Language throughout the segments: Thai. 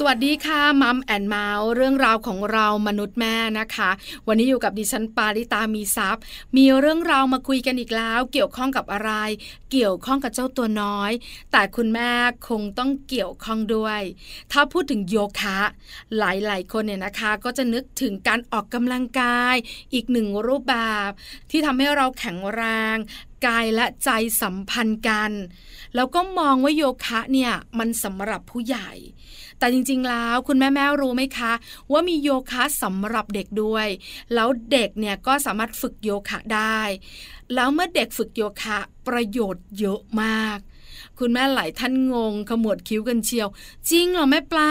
สวัสดีค่ะ Mom and Mouth เรื่องราวของเรามนุษย์แม่นะคะ วันนี้อยู่กับดิฉันปาริตามีซัพ์มีเรื่องราวมาคุยกันอีกแล้ว เกี่ยวข้องกับอะไร เกี่ยวข้องกับเจ้าตัวน้อย แต่คุณแม่คงต้องเกี่ยวข้องด้วย ถ้าพูดถึงโยคะ หลายๆ คนเนี่ยนะคะ ก็จะนึกถึงการออกกำลังกาย อีกหนึ่งรูปแบบ ที่ทำให้เราแข็งแรงกายและใจสัมพันธ์กัน แล้วก็มองว่าโยคะเนี่ยมันสำหรับผู้ใหญ่ แต่จริงๆแล้วคุณแม่แม่รู้ไหมคะ ว่ามีโยคะสำหรับเด็กด้วย แล้วเด็กเนี่ยก็สามารถฝึกโยคะได้ แล้วเมื่อเด็กฝึกโยคะประโยชน์เยอะมาก คุณแม่หลายท่านงงขมวดคิ้วกันเชียว จริงเหรอแม่ปลา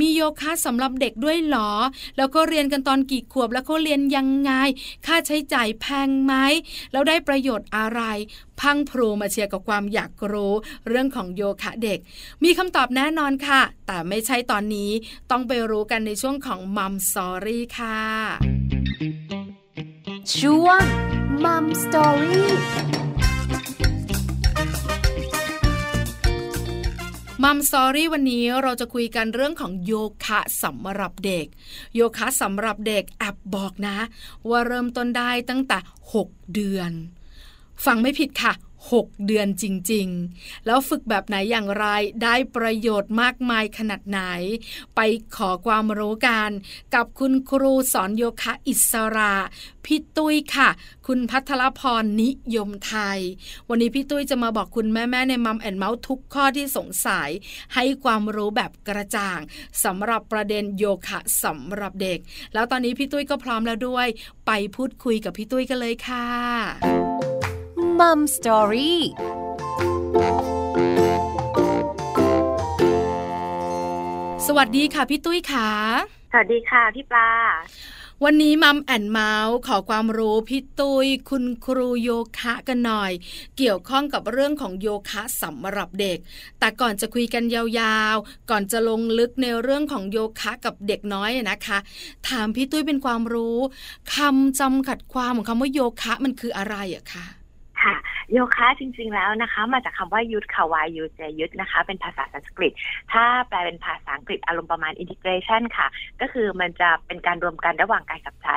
มีโยคะสำหรับเด็กด้วยหรอ แล้วก็เรียนกันตอนกี่ขวบแล้วก็เรียนยังไง ค่าใช้จ่ายแพงไหมแล้วได้ประโยชน์อะไรพรั่งพรูมาเชียวกับความอยากรู้เรื่องของโยคะเด็ก มีคำตอบแน่นอนค่ะ แต่ไม่ใช่ตอนนี้ต้องไปรู้กันในช่วงของ Mom Story ค่ะ ช่วง Mom Story มัมสอรี่วันนี้เราจะคุยกันเรื่องของโยคะสำหรับเด็ก โยคะสำหรับเด็กแอบบอกนะ ว่าเริ่มต้นได้ตั้งแต่ 6 เดือน ฟังไม่ผิดค่ะ 6 เดือนจริง ๆ แล้วฝึกแบบไหนอย่างไรได้ประโยชน์มากมายขนาดไหน ไปขอความรู้กันกับคุณครูสอนโยคะอิสระพี่ตุ้ยค่ะ คุณพัทรพรนิยมไทย วันนี้พี่ตุ้ยจะมาบอกคุณแม่ ๆ ในมัมแอนเมาส์ทุกข้อที่สงสัย ให้ความรู้แบบกระจ่างสำหรับประเด็นโยคะสำหรับเด็ก แล้วตอนนี้พี่ตุ้ยก็พร้อมแล้วด้วย ไปพูดคุยกับพี่ตุ้ยกันเลยค่ะ มัมสตอรี่สวัสดีค่ะพี่ตุ้ยค่ะ สวัสดีค่ะพี่ปลา วันนี้มัมแอนเมาส์ขอความรู้พี่ตุ้ยคุณครูโยคะกันหน่อย เกี่ยวข้องกับเรื่องของโยคะสำหรับเด็ก แต่ก่อนจะคุยกันยาวๆ ก่อนจะลงลึกในเรื่องของโยคะกับเด็กน้อยนะคะ ถามพี่ตุ้ยเป็นความรู้คำจำกัดความของคำว่าโยคะมันคืออะไรอะคะ ค่ะ โยคะจริง ๆแล้วนะคะ มาจากคำว่ายุทธคาวายุเจยุทธนะคะ เป็นภาษาสันสกฤต ถ้าแปลเป็นภาษาอังกฤษอารมณ์ประมาณ integration ค่ะ ก็คือมันจะเป็นการรวมกันระหว่างกายกับใจ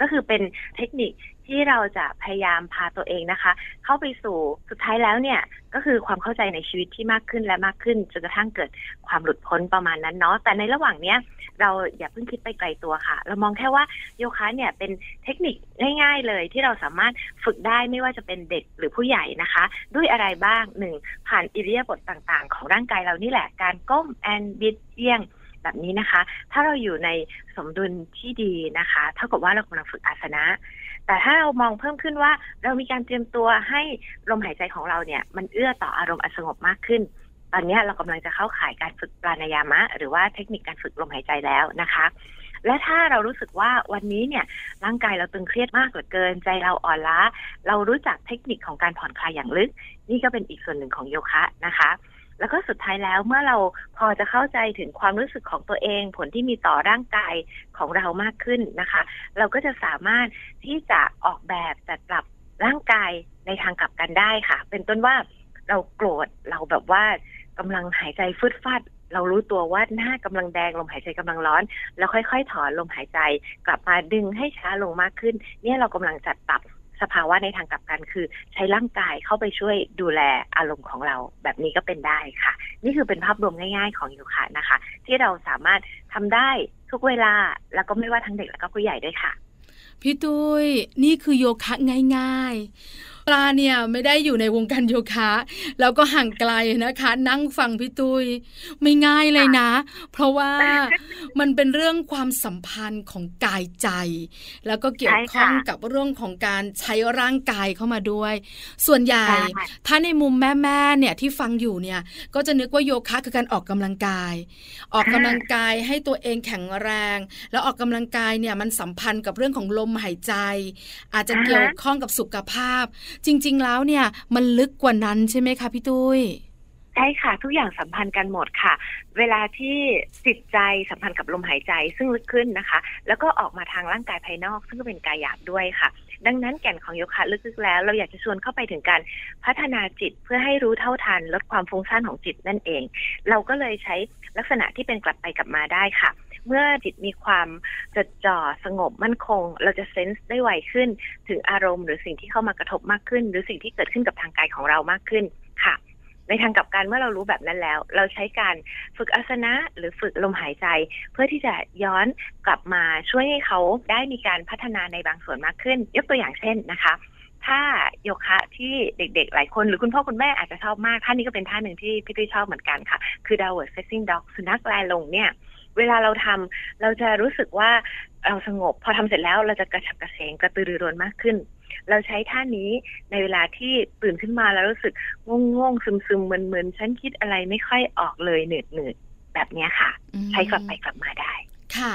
ก็คือเป็นเทคนิค ที่เราจะพยายามพาตัวเองนะคะ เข้าไปสู่สุดท้ายแล้วเนี่ยก็คือความเข้าใจในชีวิตที่มากขึ้นและมากขึ้นจนกระทั่งเกิดความหลุดพ้นประมาณนั้นเนาะแต่ในระหว่างเนี้ยเราอย่าเพิ่งคิดไปไกลตัวค่ะ เรามองแค่ว่าโยคะเนี่ยเป็นเทคนิคง่ายๆ เลยที่เราสามารถฝึกได้ไม่ว่าจะเป็นเด็กหรือผู้ใหญ่นะคะ ด้วยอะไรบ้างหนึ่งผ่านอิริยาบถต่างๆ ของร่างกายเรานี่แหละการก้มแอนบิดเอียงแบบนี้นะคะ ถ้าเราอยู่ในสมดุลที่ดีนะคะ เท่ากับว่าเรากำลังฝึกอาสนะ แต่ถ้าเรามองเพิ่มขึ้นว่า เรามีการเตรียมตัวให้ลมหายใจของเราเนี่ย มันเอื้อต่ออารมณ์อันสงบมากขึ้น ตอนนี้เรากำลังจะเข้าข่ายการฝึกปรานายามะ หรือว่าเทคนิคการฝึกลมหายใจแล้วนะคะ และถ้าเรารู้สึกว่าวันนี้เนี่ยร่างกายเราตึงเครียดมากเหลือเกินใจเราอ่อนล้า เรารู้จักเทคนิคของการผ่อนคลายอย่างลึก นี่ก็เป็นอีกส่วนหนึ่งของโยคะนะคะ แล้วก็สุดท้ายแล้วเมื่อเราพอจะเข้าใจถึงความรู้สึกของตัวเอง ผลที่มีต่อร่างกายของเรามากขึ้นนะคะ เราก็จะสามารถที่จะออกแบบจัดปรับร่างกายในทางกลับกันได้ค่ะ เป็นต้นว่าเราโกรธเราแบบว่ากำลังหายใจฟึดฟัดเรารู้ตัวว่าหน้ากำลังแดงลมหายใจกำลังร้อน แล้วค่อย ๆ ถอนลมหายใจ กลับมาดึงให้ช้าลงมากขึ้น เนี่ยเรากำลังจัดปรับ สภาวะในทางกลับกันคือ ใช้ร่างกายเข้าไปช่วยดูแลอารมณ์ของเราแบบนี้ก็เป็นได้ค่ะ นี่คือเป็นภาพรวมง่าย ๆ ของโยคะนะคะ ที่เราสามารถทำได้ทุกเวลาแล้วก็ไม่ว่าทั้งเด็กแล้วก็ผู้ใหญ่ด้วยค่ะ พี่ตุ้ยนี่คือโยคะง่าย ๆ ปลาเนี่ยไม่ได้อยู่ในวงการโยคะ แล้วก็ห่างไกลนะคะ นั่งฟังพี่ตุยไม่ง่ายเลยนะ เพราะว่ามันเป็นเรื่องความสัมพันธ์ของกายใจ แล้วก็เกี่ยวข้องกับเรื่องของการใช้ร่างกายเข้ามาด้วย ส่วนใหญ่ ถ้าในมุมแม่ๆเนี่ยที่ฟังอยู่เนี่ยก็จะนึกว่าโยคะคือการออกกำลังกาย ออกกำลังกายให้ตัวเองแข็งแรง แล้วออกกำลังกายเนี่ยมันสัมพันธ์กับเรื่องของลมหายใจ อาจจะเกี่ยวข้องกับสุขภาพจริง ๆ แล้วเนี่ยมันลึกกว่านั้นใช่ไหมคะพี่ตุ้ย ใช่ค่ะ ทุกอย่างสัมพันธ์กันหมดค่ะ เวลาที่จิตใจสัมพันธ์กับลมหายใจซึ่งลึกขึ้นนะคะ แล้วก็ออกมาทางร่างกายภายนอก ซึ่งก็เป็นกายหยาบด้วยค่ะ ดังนั้นแก่นของโยคะลึกๆแล้ว เราอยากจะชวนเข้าไปถึงการพัฒนาจิตเพื่อให้รู้เท่าทัน ลดความฟุ้งซ่านของจิตนั่นเอง เราก็เลยใช้ลักษณะที่เป็นกลับไปกลับมาได้ค่ะเมื่อจิตมีความจดจ่อสงบมั่นคง เราจะเซนส์ได้ไวขึ้น ถึงอารมณ์หรือสิ่งที่เข้ามากระทบมากขึ้น หรือสิ่งที่เกิดขึ้นกับทางกายของเรามากขึ้น ในทางกลับกันเมื่อเรารู้แบบนั้นแล้ว เราใช้การฝึกอาสนะหรือฝึกลมหายใจ เพื่อที่จะย้อนกลับมาช่วยให้เขาได้มีการพัฒนาในบางส่วนมากขึ้น ยกตัวอย่างเช่นนะคะถ้าโยคะที่เด็กๆ หลายคน หรือคุณพ่อคุณแม่อาจจะชอบมากท่านี้ก็เป็นท่าหนึ่งที่พี่ตุ้ยชอบเหมือนกันค่ะ คือ downward facing dog สุนัขแลลงเนี่ย เวลาเราทำเราจะรู้สึกว่า เราสงบ พอทำเสร็จแล้วเราจะกระฉับกระเฉงกระตือรือร้นมากขึ้น เราใช้ท่านี้ในเวลาที่ตื่นขึ้นมาแล้วรู้สึกง่วงๆซึมๆมึนๆฉันคิดอะไรไม่ค่อยออกเลยเหนื่อยๆแบบเนี้ยค่ะอืมใช้กลับไปกลับมาได้ค่ะ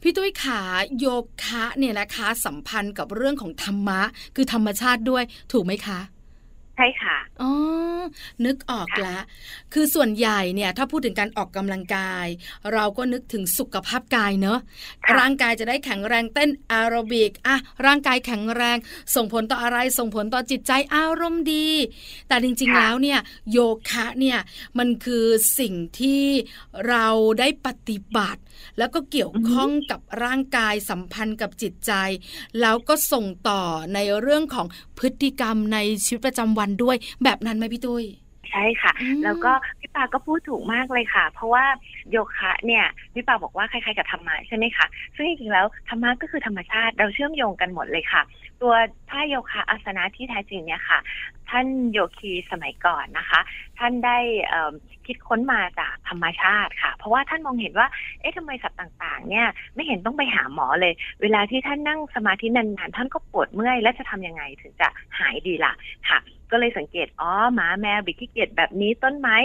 พี่ตุ้ยขาโยคะเนี่ยนะคะ สัมพันธ์กับเรื่องของธรรมะ คือธรรมชาติด้วยถูกไหมคะ ใช่ค่ะอ๋อนึกออกค่ะแล้วคือส่วนใหญ่เนี่ย ถ้าพูดถึงการออกกำลังกาย เราก็นึกถึงสุขภาพกายเนอะค่ะร่างกายจะได้แข็งแรงเต้นแอโรบิกอะร่างกายแข็งแรง ส่งผลต่ออะไรส่งผลต่อจิตใจอารมณ์ดี แต่จริงๆค่ะแล้วเนี่ย โยคะเนี่ยมันคือสิ่งที่เราได้ปฏิบัติแล้วก็เกี่ยวข้องกับร่างกายสัมพันธ์กับจิตใจ แล้วก็ส่งต่อในเรื่องของพฤติกรรมในชีวิตประจำวันด้วย แบบนั้นไหมพี่ตุ้ยใช่ค่ะอืมแล้วก็พี่ปาก็พูดถูกมากเลยค่ะ เพราะว่า โยคะเนี่ยพี่ปาบอกว่าคล้ายๆกับธรรมะใช่ไหมคะ ซึ่งจริงๆแล้วธรรมะก็คือธรรมชาติเราเชื่อมโยงกันหมดเลยค่ะ ตัวท่าโยคะอาสนะที่แท้จริงเนี่ยค่ะ ท่านโยคีสมัยก่อนนะคะ ท่านได้คิดค้นมาจากธรรมชาติค่ะ เพราะว่าท่านมองเห็นว่าเอ๊ะทำไมสัตว์ต่างๆ เนี่ยไม่เห็นต้องไปหาหมอเลย เวลาที่ท่านนั่งสมาธินานๆท่านก็ปวดเมื่อยแล้วจะทำยังไงถึงจะหายดีล่ะค่ะก็เลยสังเกต อ๋อ หมาแมวบิดขี้เกียจแบบนี้ ต้นไม้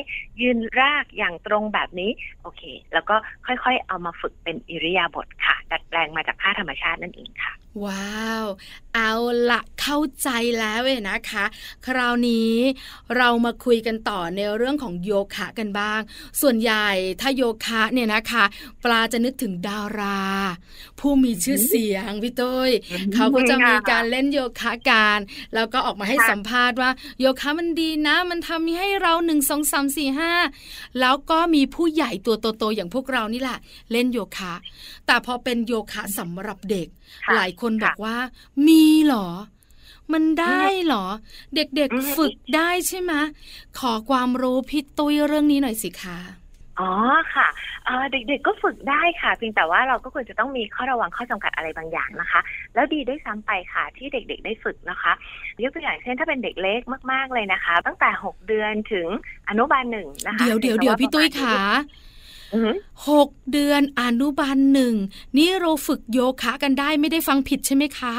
ยืนรากอย่างตรงแบบนี้ โอโอเค แล้วก็ค่อยๆ เอามาฝึกเป็นอิริยาบถค่ะ ดัดแปลงมาจากท่าธรรมชาตินั่นเองค่ะว้าว เอาละเข้าใจแล้วเว้ยนะคะ คราวนี้เรามาคุยกันต่อในเรื่องของโยคะกันบ้าง ส่วนใหญ่ถ้าโยคะเนี่ยนะคะ ปลาจะนึกถึงดารา ผู้มีชื่อเสียงพี่ตุ้ยเขาก็จะมีการเล่นโยคะกันแล้วก็ออกมาให้ค่ะสัมภาษณ์ว่า โยคะมันดีนะ มันทำให้เราหนึ่งสองสามสี่ห้าแล้วก็มีผู้ใหญ่ตัวโตๆอย่างพวกเรานี่แหละ เล่นโยคะ แต่พอเป็นโยคะสำหรับเด็กค่ะหลายคนบค่ะอกว่า มีเหรอ มันได้เหรอ เด็กอือฮึๆฝึกได้ใช่ไหมขอความรู้พี่ตุ้ยเรื่องนี้หน่อยสิคะอ๋อค่ะเอ่อเด็กๆก็ฝึกได้ค่ะเพียงแต่ว่าเราก็ควรจะต้องมีข้อระวังข้อจำกัดอะไรบางอย่างนะคะ แล้วดีได้วยซ้ำไปค่ะที่เด็กๆได้ฝึกนะคะยกตัวอย่างเช่นถ้าเป็นเด็กเล็กมากๆเลยนะคะ ตั้งแต่ 6 เดือนถึงอนุบาลหนึ่งนะคะ เดี๋ยวเดี๋ยวเดี๋ยวพี่ตุ้ยขาอือ หือหกเดือนอนุบาลหนึ่งนี่เราฝึกโยคะกันได้ไม่ได้ฟังผิดใช่ไหมคะ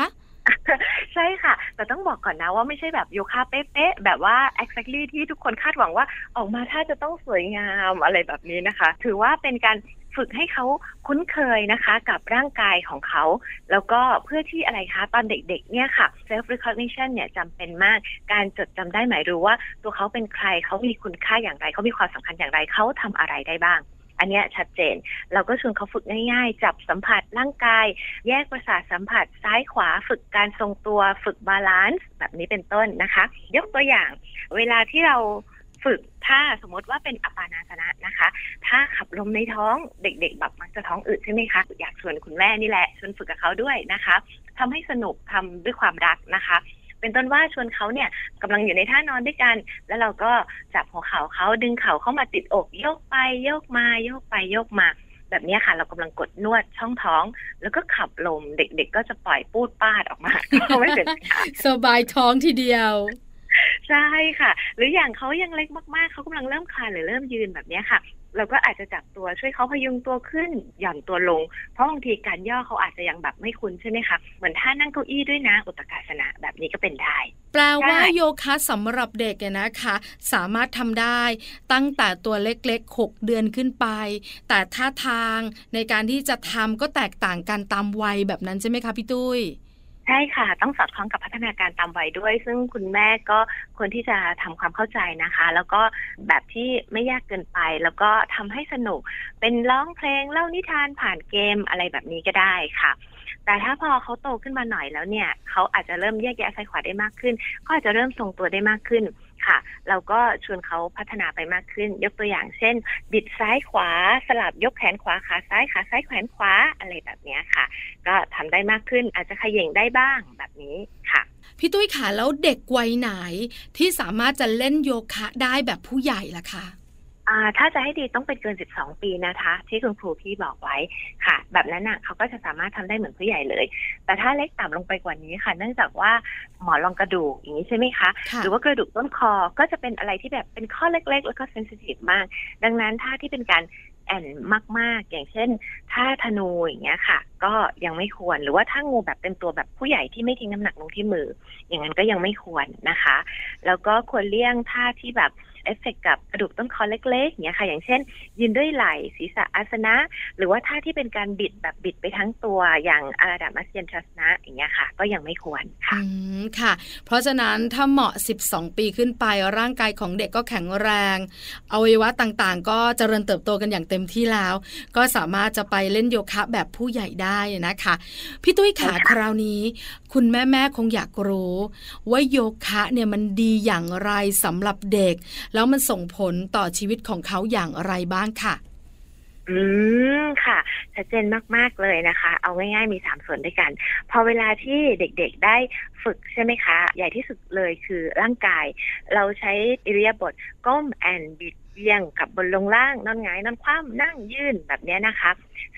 ใช่ค่ะ แต่ต้องบอกก่อนนะว่าไม่ใช่แบบโยคะเป๊ะๆแบบว่า exactly ที่ทุกคนคาดหวังว่าออกมาถ้าจะต้องสวยงามอะไรแบบนี้นะคะ ถือว่าเป็นการฝึกให้เขาคุ้นเคยนะคะ กับร่างกายของเขา แล้วก็เพื่อที่อะไรคะตอนเด็กๆ เนี่ยค่ะ self recognition เนี่ยจำเป็นมากการจดจำได้หมายรู้ว่า ตัวเขาเป็นใครเขามีคุณค่าอย่างไรเขามีความสำคัญอย่างไรเขาทำอะไรได้บ้าง อันนี้ชัดเจน เราก็ชวนเขาฝึกง่ายๆ จับสัมผัสร่างกาย แยกประสาทสัมผัสซ้ายขวาฝึกการทรงตัวฝึก balance แบบนี้เป็นต้นนะคะ ยกตัวอย่าง เวลาที่เราฝึกถ้าสมมติว่าเป็นอปานาสนะนะคะ ถ้าขับลมในท้องเด็กๆแบบมักจะท้องอืดใช่ไหมคะอยากชวนคุณแม่นี่แหละชวนฝึกกับเขาด้วยนะคะทำให้สนุกทำด้วยความรักนะคะ เป็นต้นว่าชวนเขาเนี่ยกำลังอยู่ในท่านอนด้วยกัน แล้วเราก็จับหัวเข่าเขาดึงเข่าเข้ามาติดอกโยกไปโยกมาโยกไปโยกมาแบบเนี้ยค่ะ เรากำลังกดนวดช่องท้อง แล้วก็ขับลมเด็กๆก็จะปล่อยปูดปาดออกมาก็ไม่เป็นปัญหาสบายท้องทีเดียวใช่ค่ะ หรืออย่างเขายังเล็กมากๆ เขากำลังเริ่มคลานหรือเริ่มยืนแบบเนี้ยค่ะ เราก็อาจจะจับตัวช่วยเขาพยุงตัวขึ้นหย่อนตัวลง เพราะบางทีการย่อเขาอาจจะยังแบบไม่คุ้นใช่ไหมคะเหมือนท่านั่งเก้าอี้ด้วยนะอุตตกาสนะแบบนี้ก็เป็นได้แปลว่าใช่โยคะสำหรับเด็กเนี่ยนะคะ สามารถทำได้ตั้งแต่ตัวเล็กๆ 6 เดือนขึ้นไป แต่ท่าทางในการที่จะทำก็แตกต่างกันตามวัยแบบนั้นใช่ไหมคะพี่ตุ้ย ใช่ค่ะ ต้องสอดคล้องกับพัฒนาการตามวัยด้วย ซึ่งคุณแม่ก็ควรที่จะทำความเข้าใจนะคะ แล้วก็แบบที่ไม่ยากเกินไป แล้วก็ทำให้สนุก เป็นร้องเพลงเล่านิทานผ่านเกมอะไรแบบนี้ก็ได้ค่ะ แต่ถ้าพอเขาโตขึ้นมาหน่อยแล้วเนี่ย เขาอาจจะเริ่มแยกแยะซ้ายขวาได้มากขึ้น ก็อาจจะเริ่มทรงตัวได้มากขึ้น ค่ะ เราก็ชวนเขาพัฒนาไปมากขึ้น ยกตัวอย่างเช่น บิดซ้ายขวาสลับยกแขนขวาขาซ้ายขาซ้ายแขนขวาอะไรแบบนี้ค่ะ ก็ทำได้มากขึ้นอาจจะขย่งได้บ้างแบบนี้ค่ะพี่ตุ้ยขาแล้วเด็กวัยไหนที่สามารถจะเล่นโยคะได้แบบผู้ใหญ่ล่ะคะ ถ้าจะให้ดีต้องเป็นเกิน 12 ปีนะคะ ที่คุณครูพี่บอกไว้ค่ะ แบบนั้นน่ะเขาก็จะสามารถทำได้เหมือนผู้ใหญ่เลย แต่ถ้าเล็กต่ำลงไปกว่านี้ค่ะ เนื่องจากว่าหมอนรองกระดูกอย่างนี้ใช่ไหมคะค่ะหรือว่ากระดูกต้นคอก็จะเป็นอะไรที่แบบเป็นข้อเล็ก ๆ แล้วก็เซนซิทีฟมาก ดังนั้นถ้าที่เป็นการแอนมาก ๆ อย่างเช่น ถ้าธนูอย่างเงี้ยค่ะ ก็ยังไม่ควร หรือว่าถ้างูแบบเต็มตัวแบบผู้ใหญ่ที่ไม่ทิ้งน้ำหนักลงที่มือ อย่างนั้นก็ยังไม่ควรนะคะ แล้วก็ควรเลี่ยงท่าที่แบบ เอฟเฟกกับกระดูกต้นคอเล็กๆอย่างเงี้ยค่ะ อย่างเช่น ยืนด้วยไหล่ศีรษะอาสนะ หรือว่าท่าที่เป็นการบิดแบบบิดไปทั้งตัวอย่างอาราดามัสเซียนชัสนะอย่างเงี้ยค่ะ ก็ยังไม่ควรค่ะอืมค่ะ เพราะฉะนั้นถ้าเหมาะ 12 ปีขึ้นไปร่างกายของเด็กก็แข็งแรงอวัยวะต่างๆ ก็เจริญเติบโตกันอย่างเต็มที่แล้ว ก็สามารถจะไปเล่นโยคะแบบผู้ใหญ่ได้นะคะ พี่ตุ้ยขาใช่ค่ะคราวนี้คุณแม่ๆคงอยากรู้ว่าโยคะเนี่ยมันดีอย่างไรสำหรับเด็ก แล้วมันส่งผลต่อชีวิตของเขาอย่างไรบ้างค่ะ อืมค่ะชัดเจนมากๆเลยนะคะ เอาง่ายๆมีสามส่วนด้วยกัน พอเวลาที่เด็กๆได้ฝึกใช่ไหมคะ ใหญ่ที่สุดเลยคือร่างกาย เราใช้อิริยาบถก้มแอนบิด เบี่ยงกับบนลงล่างนอนหงายนอนคว่ำนั่งยื่นแบบนี้นะคะ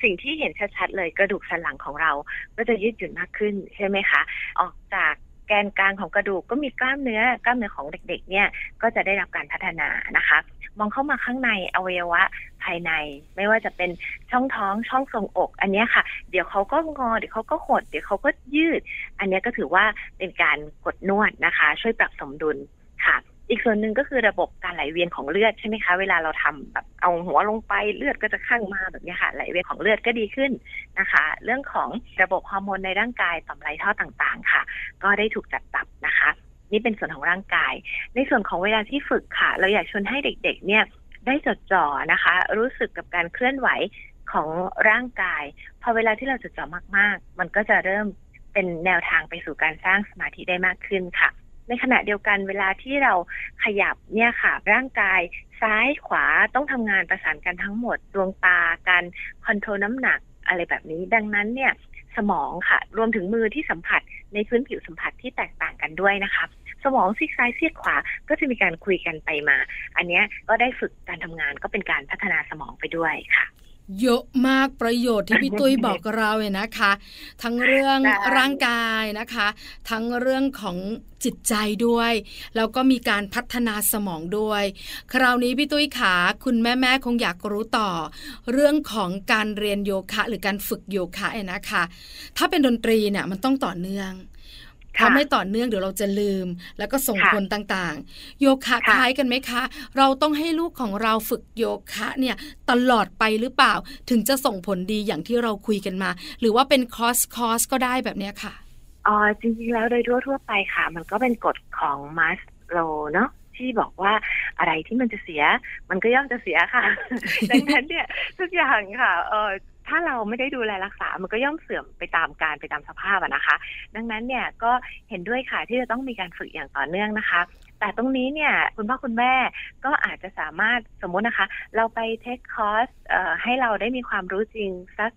สิ่งที่เห็นชัดๆเลยกระดูกสันหลังของเรา ก็จะยืดหยุ่นมากขึ้นใช่ไหมคะ ออกจากแกนกลางของกระดูกก็มีกล้ามเนื้อกล้ามเนื้อของเด็ก ๆ เนี่ยก็จะได้รับการพัฒนานะคะ มองเข้ามาข้างในอวัยวะภายใน ไม่ว่าจะเป็นช่องท้องช่องทรงอก อันนี้ค่ะ เดี๋ยวเขาก็งอ เดี๋ยวเขาก็หด เดี๋ยวเขาก็ยืด อันนี้ก็ถือว่าเป็นการกดนวดนะคะ ช่วยปรับสมดุลค่ะ อีกส่วนหนึ่งก็คือระบบการไหลเวียนของเลือดใช่ไหมคะ เวลาเราทำแบบเอาหัวลงไปเลือดก็จะข้างมาแบบนี้ค่ะไหลเวียนของเลือดก็ดีขึ้นนะคะ เรื่องของระบบฮอร์โมนในร่างกายต่อมไรท่อต่างๆ ค่ะ ก็ได้ถูกจัดปรับนะคะ นี่เป็นส่วนของร่างกาย ในส่วนของเวลาที่ฝึกค่ะ เราอยากชวนให้เด็กๆ เนี่ยได้จดจ่อนะคะ รู้สึกกับการเคลื่อนไหวของร่างกาย พอเวลาที่เราจดจ่อมาก ๆ มันก็จะเริ่มเป็นแนวทางไปสู่การสร้างสมาธิได้มากขึ้นค่ะ ในขณะเดียวกันเวลาที่เราขยับเนี่ยค่ะ ร่างกายซ้ายขวาต้องทำงานประสานกันทั้งหมดดวงตาการคอนโทรลน้ำหนักอะไรแบบนี้ ดังนั้นเนี่ยสมองค่ะ รวมถึงมือที่สัมผัสในพื้นผิวสัมผัสที่แตกต่างกันด้วยนะคะสมองซีกซ้ายซีกขวาก็จะมีการคุยกันไปมา อันนี้ก็ได้ฝึกการทำงานก็เป็นการพัฒนาสมองไปด้วยค่ะ เยอะมากประโยชน์ที่พี่ตุ้ยบอกกับเราเนี่ยนะคะ ทั้งเรื่องได้ร่างกายนะคะ ทั้งเรื่องของจิตใจด้วย แล้วก็มีการพัฒนาสมองด้วย คราวนี้พี่ตุ้ยขาคุณแม่ๆคงอยากรู้ต่อ เรื่องของการเรียนโยคะ หรือการฝึกโยคะเนี่ยนะคะ ถ้าเป็นดนตรีเนี่ยมันต้องต่อเนื่อง ถ้าไม่ต่อเนื่องเดี๋ยวเราจะลืม แล้วก็ส่งค่ะผลต่างๆ โยคะค่ะคล้ายกันไหมคะ เราต้องให้ลูกของเราฝึกโยคะเนี่ยตลอดไปหรือเปล่า ถึงจะส่งผลดีอย่างที่เราคุยกันมา หรือว่าเป็นคอร์สคอร์สก็ได้แบบเนี้ยค่ะอ๋อจริงๆแล้วโดยทั่วๆไปค่ะ มันก็เป็นกฎของมาสโลว์เนาะที่บอกว่าอะไรที่มันจะเสีย มันก็ย่อมจะเสียค่ะ ดังนั้นเนี่ยทุกอย่างค่ะเออ ถ้าเราไม่ได้ดูแลรักษา มันก็ย่อมเสื่อมไปตามการไปตามสภาพนะคะ ดังนั้นเนี่ยก็เห็นด้วยค่ะที่จะต้องมีการฝึกอย่างต่อเนื่องนะคะ แต่ตรงนี้เนี่ยคุณพ่อคุณแม่ก็อาจจะสามารถสมมุตินะคะ เราไปเทคคอร์สให้เราได้มีความรู้จริงสัก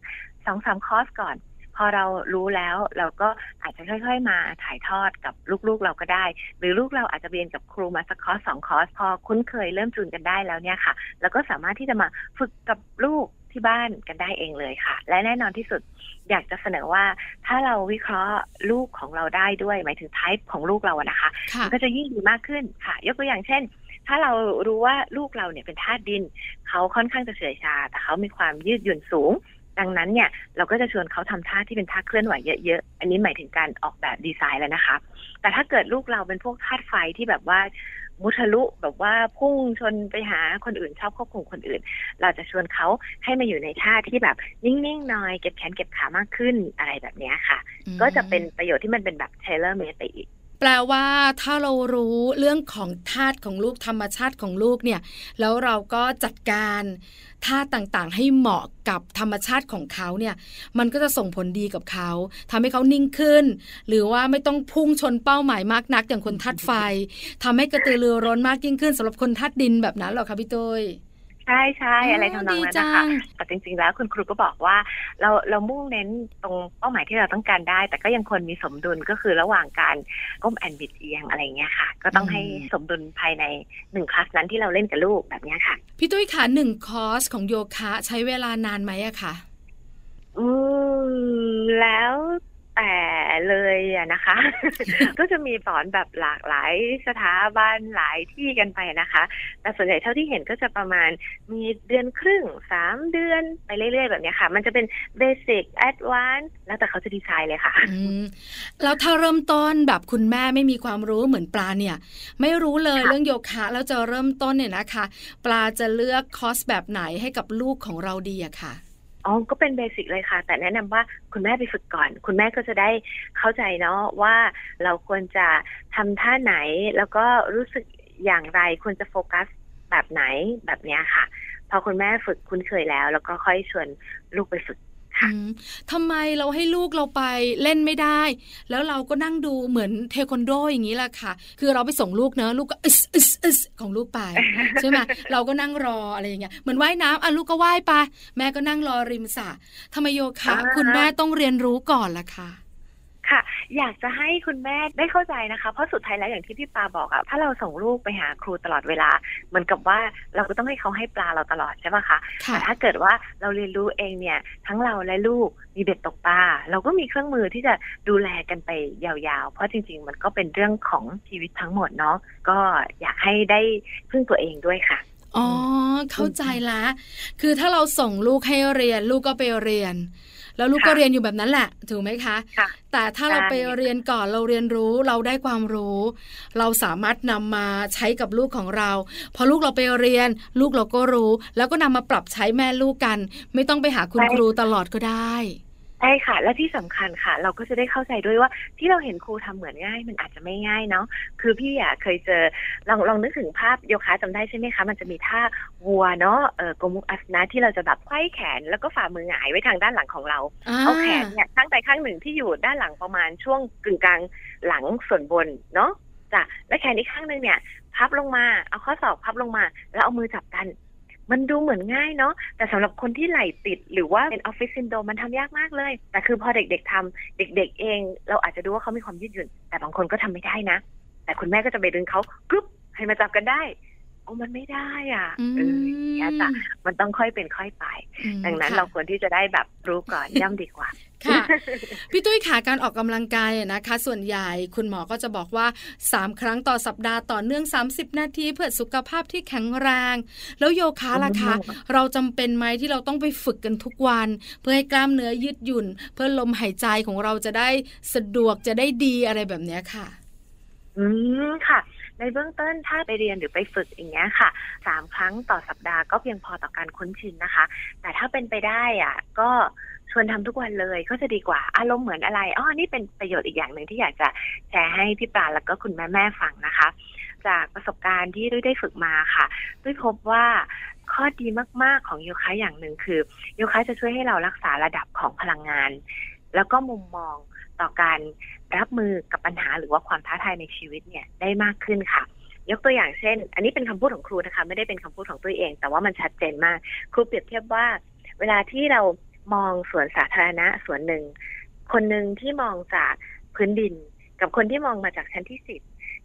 สองสามคอร์สก่อนพอเรารู้แล้วเราก็อาจจะค่อย ๆ มาถ่ายทอดกับลูกๆเราก็ได้ หรือลูกเราอาจจะเรียนกับครูมาสักคอร์สสองคอร์สพอคุ้นเคยเริ่มจูนกันได้แล้วเนี่ยค่ะเราก็สามารถที่จะมาฝึกกับลูก ที่บ้านกันได้เองเลยค่ะ และแน่นอนที่สุดอยากจะเสนอว่าถ้าเราวิเคราะห์ลูกของเราได้ด้วย หมายถึงไทป์ของลูกเราอะนะคะค่ะมันก็จะยิ่งดีมากขึ้นค่ะ ยกตัวอย่างเช่น ถ้าเรารู้ว่าลูกเราเนี่ยเป็นธาตุดิน เขาค่อนข้างจะเฉื่อยชา แต่เขามีความยืดหยุ่นสูงดังนั้นเนี่ยเราก็จะชวนเขาทำท่าที่เป็นท่าเคลื่อนไหวเยอะๆ อันนี้หมายถึงการออกแบบดีไซน์แล้วนะคะ แต่ถ้าเกิดลูกเราเป็นพวกธาตุไฟที่แบบว่า มุทะลุแบบว่าพุ่งชนไปหาคนอื่นชอบควบคุมคนอื่น เราจะชวนเขาให้มาอยู่ในท่าที่แบบนิ่งๆหน่อยเก็บแขนเก็บขามากขึ้นอะไรแบบเนี้ยค่ะ ก็จะเป็นประโยชน์ที่มันเป็นแบบเทเลอร์เมดไปอีก แปลว่าถ้าเรารู้เรื่องของธาตุของลูกธรรมชาติของลูกเนี่ยแล้วเราก็จัดการธาตุต่างๆ ให้เหมาะกับธรรมชาติของเขาเนี่ยมันก็จะส่งผลดีกับเขาทำให้เขานิ่งขึ้น หรือว่าไม่ต้องพุ่งชนเป้าหมายมากนักอย่างคนธาตุไฟทำให้กระตือรือร้นมากยิ่งขึ้นสำหรับคนธาตุดินแบบนั้นหรอคะพี่ตุ้ย ใช่ใช่อะไรทำนองนั้นดีจันะคะงแต่จริง ๆ แล้วคุณครูก็บอกว่า เราเรามุ่งเน้นตรงเป้าหมายที่เราต้องการได้ แต่ก็ยังควรมีสมดุลก็คือระหว่างการก้มแอนบิดเอียงอะไรเงี้ยค่ะ ก็ต้องให้สมดุลภายในหนึ่งคลาสนั้นที่เราเล่นกับลูกแบบเนี้ยค่ะ พี่ตุ้ยคะหนึ่งคอร์สของโยคะใช้เวลานานไหมอะคะอืมแล้ว แต่เลยอะนะคะ ก็จะมีสอนแบบหลากหลายสถาบันหลายที่กันไปนะคะ แต่ส่วนใหญ่เท่าที่เห็นก็จะประมาณมีเดือนครึ่งสามเดือนไปเรื่อย ๆ แบบเนี้ยค่ะ มันจะเป็น basic advance แล้วแต่เขาจะดีไซน์เลยค่ะอืมแล้วถ้าเริ่มต้นแบบคุณแม่ไม่มีความรู้เหมือนปลาเนี่ย ไม่รู้เลยค่ะเรื่องโยคะแล้วจะเริ่มต้นเนี่ยนะคะ ปลาจะเลือกคอร์สแบบไหนให้กับลูกของเราดีอะค่ะ อ๋อ ก็เป็น basic เลยค่ะ แต่แนะนำว่าคุณแม่ไปฝึกก่อน คุณแม่ก็จะได้เข้าใจเนาะว่าเราควรจะทำท่าไหน แล้วก็รู้สึกอย่างไรควรจะโฟกัสแบบไหนแบบเนี้ยค่ะ พอคุณแม่ฝึกคุ้นเคยแล้ว แล้วก็ค่อยชวนลูกไปฝึก ค่ะอืมทำไมเราให้ลูกเราไปเล่นไม่ได้ แล้วเราก็นั่งดูเหมือนเทควันโดอย่างนี้แหละค่ะ คือเราไปส่งลูกเนอะลูกก็อึสอึสอึสของลูกไปใช่ไหมเราก็นั่งรออะไรอย่างเงี้ยเหมือนว่ายน้ำอะลูกก็ว่ายไป แม่ก็นั่งรอริมสระทำไมโยคะอ่าคุณแม่ต้องเรียนรู้ก่อนล่ะค่ะ ค่ะ อยากจะให้คุณแม่ได้เข้าใจนะคะ เพราะสุดท้ายแล้วอย่างที่พี่ปาบอกอะถ้าเราส่งลูกไปหาครูตลอดเวลา เหมือนกับว่าเราก็ต้องให้เขาให้ปลาเราตลอดใช่ปะคะค่ะแต่ถ้าเกิดว่าเราเรียนรู้เองเนี่ย ทั้งเราและลูกมีเบ็ดตกปลาเราก็มีเครื่องมือที่จะดูแลกันไปยาวๆ เพราะจริง ๆ มันก็เป็นเรื่องของชีวิตทั้งหมดเนาะก็อยากให้ได้พึ่งตัวเองด้วยค่ะอ๋อ เข้าใจละ คือถ้าเราส่งลูกให้เรียน ลูกก็ไปเรียน แล้วลูกค่ะก็เรียนอยู่แบบนั้นแหละถูกไหมคะค่ะแต่ถ้าเราใช่ไปเรียนก่อนเราเรียนรู้เราได้ความรู้ เราสามารถนำมาใช้กับลูกของเรา พอลูกเราไปเรียน ลูกเราก็รู้ แล้วก็นำมาปรับใช้แม่ลูกกัน ไม่ต้องไปหาคุณครูตลอดก็ได้ใช่ค่ะ และที่สำคัญค่ะ เราก็จะได้เข้าใจด้วยว่าที่เราเห็นครูทำเหมือนง่าย มันอาจจะไม่ง่ายเนาะคือพี่อะเคยเจอลองลองนึกถึงภาพโยคะจำได้ใช่ไหมคะ มันจะมีท่าวัวเนาะเออโกมุกอัสนะที่เราจะแบบไขว้แขนแล้วก็ฝ่ามือหงายไว้ทางด้านหลังของเราเอาแขนเนี่ยข้างใดข้างหนึ่งที่อยู่ด้านหลังประมาณช่วงกึ่งกลางหลังส่วนบนเนาะจ้ะและแขนอีกข้างหนึ่งเนี่ย พับลงมาเอาข้อศอกพับลงมา แล้วเอามือจับกัน มันดูเหมือนง่ายเนาะแต่สำหรับคนที่ไหลติด หรือว่าเป็นออฟฟิศซินโดมันทำยากมากเลย แต่คือพอเด็กๆทำเด็ก ๆ เอง เราอาจจะดูว่าเขามีความยืดหยุ่น แต่บางคนก็ทำไม่ได้นะ แต่คุณแม่ก็จะไปดึงเขากรุ๊ปให้มาจับกันได้ โอ้มันไม่ได้อะอืมเอออย่างเงี้ยจ้ะมันต้องค่อยเป็นค่อยไปอืมดังนั้นค่ะเราควรที่จะได้แบบรู้ก่อนย่ำดีกว่าค่ะพี่ตุ้ยขาการออกกำลังกายอะนะคะ ส่วนใหญ่คุณหมอก็จะบอกว่า 3 ครั้งต่อสัปดาห์ต่อเนื่อง 30 นาทีเพื่อสุขภาพที่แข็งแรง แล้วโยคะล่ะคะอืมเราจำเป็นไหมที่เราต้องไปฝึกกันทุกวัน เพื่อให้กล้ามเนื้อยืดหยุ่น เพื่อลมหายใจของเราจะได้สะดวกจะได้ดีอะไรแบบเนี้ยค่ะ อืมค่ะ ในเบื้องต้นถ้าไปเรียนหรือไปฝึกอย่างเงี้ยค่ะสามครั้งต่อสัปดาห์ก็เพียงพอต่อการคุ้นชินนะคะ แต่ถ้าเป็นไปได้อะก็ชวนทำทุกวันเลยก็จะดีกว่าอารมณ์เหมือนอะไรอ๋อนี่เป็นประโยชน์อีกอย่างหนึ่งที่อยากจะแชร์ให้พี่ปลาแล้วก็คุณแม่แม่ฟังนะคะ จากประสบการณ์ที่ด้วยได้ฝึกมาค่ะด้วยพบว่าข้อดีมาก ๆ ของโยคะอย่างหนึ่งคือโยคะจะช่วยให้เรารักษาระดับของพลังงาน แล้วก็มุมมองต่อการ รับมือกับปัญหาหรือว่าความท้าทายในชีวิตเนี่ยได้มากขึ้นค่ะ ยกตัวอย่างเช่น อันนี้เป็นคำพูดของครูนะคะ ไม่ได้เป็นคำพูดของตัวเอง แต่ว่ามันชัดเจนมาก ครูเปรียบเทียบว่า เวลาที่เรามองสวนสาธารณะสวนหนึ่ง คนหนึ่งที่มองจากพื้นดิน กับคนที่มองมาจากชั้นที่สิบ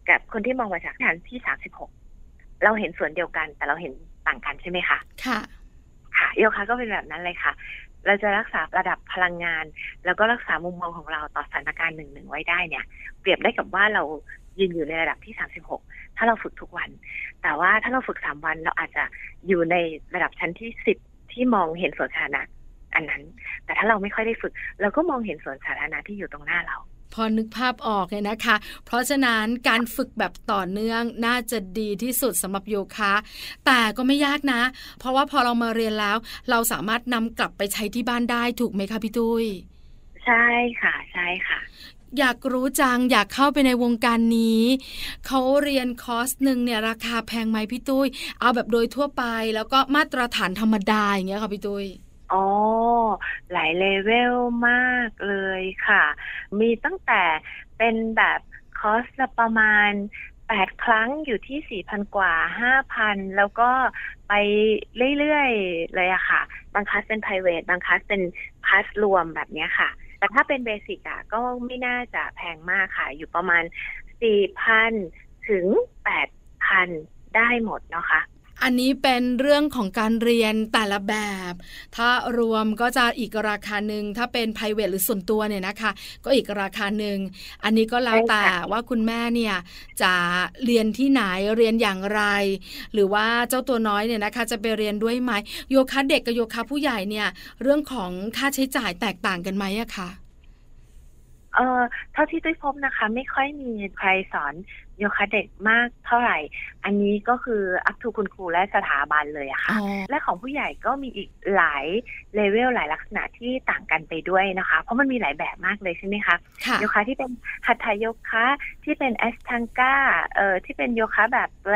กับคนที่มองมาจากชั้นที่สามสิบหกเราเห็นสวนเดียวกัน แต่เราเห็นต่างกันใช่ไหมคะค่ะค่ะโยคะก็เป็นแบบนั้นเลยค่ะ เราจะรักษาระดับพลังงาน แล้วก็รักษามุมมองของเราต่อสถานการณ์หนึ่งหนึ่งไว้ได้เนี่ย เปรียบได้กับว่าเรายืนอยู่ในระดับที่ 36 ถ้าเราฝึกทุกวัน แต่ว่าถ้าเราฝึก 3 วันเราอาจจะอยู่ในระดับชั้นที่ 10 ที่มองเห็นสวนสาธารณะอันนั้น แต่ถ้าเราไม่ค่อยได้ฝึก เราก็มองเห็นสวนสาธารณะที่อยู่ตรงหน้าเรา พอนึกภาพออกเลยนะคะ เพราะฉะนั้นการฝึกแบบต่อเนื่องน่าจะดีที่สุดสำหรับโยคะ แต่ก็ไม่ยากนะ เพราะว่าพอเรามาเรียนแล้ว เราสามารถนำกลับไปใช้ที่บ้านได้ถูกไหมคะพี่ตุ้ย ใช่ค่ะ ใช่ค่ะอยากรู้จังอยากเข้าไปในวงการนี้เขาเรียนคอร์สหนึ่งเนี่ยราคาแพงไหมพี่ตุ้ย เอาแบบโดยทั่วไปแล้วก็มาตรฐานธรรมดาอย่างเงี้ยค่ะพี่ตุ้ย อ๋อ หลายเลเวลมากเลยค่ะ มีตั้งแต่เป็นแบบคอร์สละประมาณแปดครั้งอยู่ที่สี่พันกว่าห้าพันแล้วก็ไปเรื่อยๆ เลยอะค่ะ บางคลาสเป็น private บางคลาสเป็นคลาสรวมแบบเนี้ยค่ะ แต่ถ้าเป็นเบสิกอะก็ไม่น่าจะแพงมากค่ะ อยู่ประมาณสี่พันถึงแปดพันได้หมดเนาะค่ะ อันนี้เป็นเรื่องของการเรียนแต่ละแบบ ถ้ารวมก็จะอีกราคาหนึ่งถ้าเป็น p r i v a t หรือส่วนตัวเนี่ยนะคะ ก็อีกราคาหนึ่งอันนี้ก็แล้วแต่ว่าคุณแม่เนี่ยจะเรียนที่ไหนเรียนอย่างไร หรือว่าเจ้าตัวน้อยเนี่ยนะคะจะไปเรียนด้วยไหมโยคะเด็กกับโยคะผู้ใหญ่เนี่ยเรื่องของค่าใช้จ่ายแตกต่างกันไหมอะคะ เออเท่าที่ตุ้ยพบนะคะ ไม่ค่อยมีใครสอนโยคะเด็กมากเท่าไหร่ อันนี้ก็คืออัพทูคุณครูและสถาบันเลยอะค่ะอ๋อและของผู้ใหญ่ก็มีอีกหลายเลเวลหลายลักษณะที่ต่างกันไปด้วยนะคะ เพราะมันมีหลายแบบมากเลยใช่ไหมคะค่ะโยคะที่เป็นหัตถโยคะที่เป็นแอสทังกาเอ่อที่เป็นโยคะแบบเปล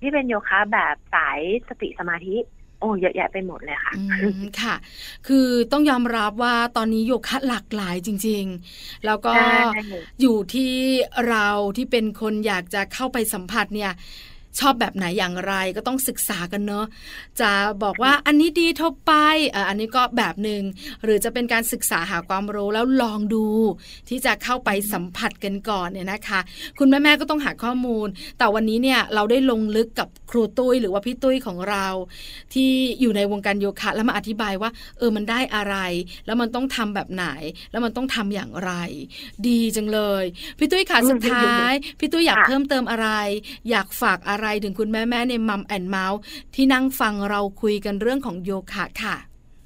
ที่เป็นโยคะแบบสายสติสมาธิ โอ้เยอะแยะไปหมดเลยค่ะอืมค่ะ คือต้องยอมรับว่าตอนนี้โยคะหลากหลายจริง ๆ แล้วก็ใช่อยู่ที่เราที่เป็นคนอยากจะเข้าไปสัมผัสเนี่ย ชอบแบบไหนอย่างไรก็ต้องศึกษากันเนอะจะบอกว่าอันนี้ดีเท่าไปเอ่ออันนี้ก็แบบหนึ่งหรือจะเป็นการศึกษาหาความรู้แล้วลองดู ที่จะเข้าไปสัมผัสกันก่อนเนี่ยนะคะ คุณแม่ๆก็ต้องหาข้อมูล แต่วันนี้เนี่ยเราได้ลงลึกกับครูตุ้ยหรือว่าพี่ตุ้ยของเรา ที่อยู่ในวงการโยคะ แล้วมาอธิบายว่า เออมันได้อะไร แล้วมันต้องทำแบบไหน แล้วมันต้องทำอย่างไร ดีจังเลย พี่ตุ้ยค่ะอืมสุดท้าย พี่ตุ้ยอยากค่ะเพิ่มเติมอะไร อยากฝากอะไรถึงคุณแม่แม่ในมัมแอนเมาส์ที่นั่งฟังเราคุยกันเรื่องของโยคะค่ะ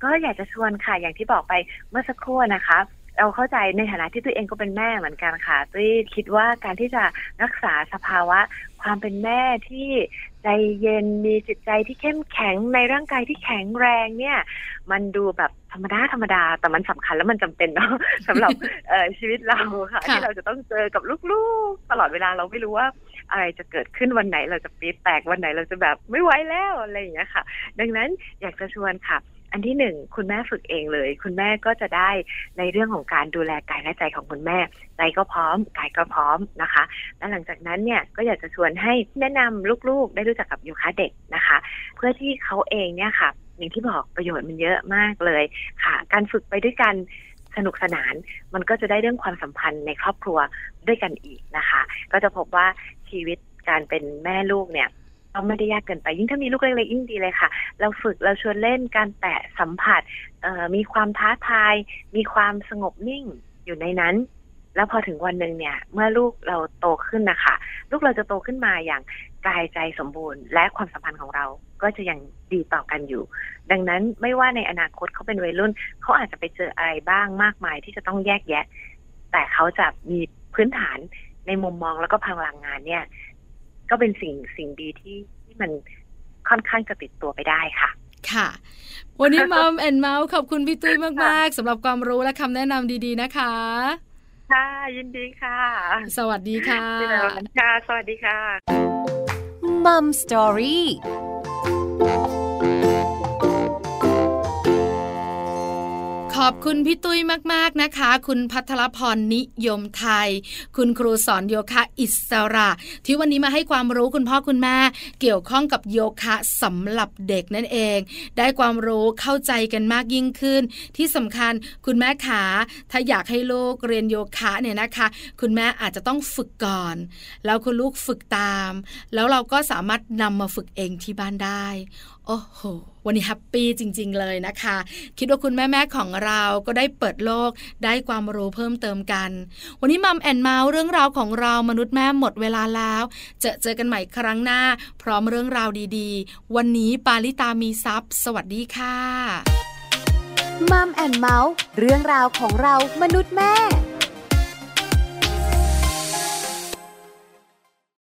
ก็อยากจะชวนค่ะอย่างที่บอกไปเมื่อสักครู่นะคะเราเข้าใจในฐานะที่ตัวเองก็เป็นแม่เหมือนกันค่ะตุ้ยคิดว่าการที่จะรักษาสภาวะ ความเป็นแม่ที่ ใจเย็นมีจิตใจที่เข้มแข็งในร่างกายที่แข็งแรงเนี่ย มันดูแบบธรรมดาธรรมดาแต่มันสำคัญแล้วมันจำเป็นเนาะสำหรับเอ่อชีวิตเราค่ะค่ะ ที่เราจะต้องเจอกับลูกๆ ตลอดเวลาเราไม่รู้ว่าอะไรจะเกิดขึ้นวันไหนเราจะปีดแตกวันไหนเราจะแบบไม่ไหวแล้วอะไรอย่างเงี้ยค่ะ ดังนั้นอยากจะชวนค่ะ อันที่หนึ่งคุณแม่ฝึกเองเลย คุณแม่ก็จะได้ในเรื่องของการดูแลกายและใจของคุณแม่ใจก็พร้อมกายก็พร้อมนะคะ และหลังจากนั้นเนี่ยก็อยากจะชวนให้แนะนำลูกๆ ได้รู้จักกับโยคะเด็กนะคะ เพื่อที่เขาเองเนี่ยค่ะอย่างที่บอกประโยชน์มันเยอะมากเลยค่ะ การฝึกไปด้วยกันสนุกสนาน มันก็จะได้เรื่องความสัมพันธ์ในครอบครัวด้วยกันอีกนะคะ ก็จะพบว่าชีวิตการเป็นแม่ลูกเนี่ย ก็ไม่ได้ยากเกินไป ยิ่งถ้ามีลูกเล็กๆยิ่งดีเลยค่ะ เราฝึกเราชวนเล่นการแตะสัมผัสมีความท้าทาย มีความสงบนิ่งอยู่ในนั้น แล้วพอถึงวันหนึ่งเนี่ย เมื่อลูกเราโตขึ้นนะคะลูกเราจะโตขึ้นมาอย่างกายใจสมบูรณ์ และความสัมพันธ์ของเราก็จะยังดีต่อกันอยู่ ดังนั้นไม่ว่าในอนาคตเขาเป็นวัยรุ่นเขาอาจจะไปเจออะไรบ้างมากมายที่จะต้องแยกแยะ แต่เขาจะมีพื้นฐานในมุมมองแล้วก็พลังงานเนี่ย ก็เป็นสิ่งสิ่งดีที่ที่มันค่อนข้างจะติดตัวไปได้ค่ะ ค่ะ วันนี้มัมแอนเมาส์ขอบคุณพี่ตุ้ยมาก ๆสำหรับความรู้และคำแนะนำดีๆนะคะค่ะยินดีค่ะ สวัสดีค่ะพี่นวันค่ะ สวัสดีค่ะ Mom Story ขอบคุณพี่ตุ้ยมาก ๆ นะคะ คุณพัทรพรนิยมไทย คุณครูสอนโยคะอิสระ ที่วันนี้มาให้ความรู้คุณพ่อคุณแม่เกี่ยวข้องกับโยคะสำหรับเด็กนั่นเอง ได้ความรู้เข้าใจกันมากยิ่งขึ้น ที่สำคัญคุณแม่ขาถ้าอยากให้ลูกเรียนโยคะเนี่ยนะคะ คุณแม่อาจจะต้องฝึกก่อน แล้วคุณลูกฝึกตาม แล้วเราก็สามารถนำมาฝึกเองที่บ้านได้ โอ้โห วันนี้แฮปปี้จริง ๆ เลยนะคะ คิดว่าคุณแม่ๆของเราก็ได้เปิดโลก ได้ความรู้เพิ่มเติมกัน วันนี้มัมแอนเมาส์เรื่องราวของเรามนุษย์แม่หมดเวลาแล้ว เจอเจอกันใหม่ครั้งหน้า พร้อมเรื่องราวดีๆ วันนี้ปาลิตามีซัพ์สวัสดีค่ะ มัมแอนเมาส์เรื่องราวของเรามนุษย์แม่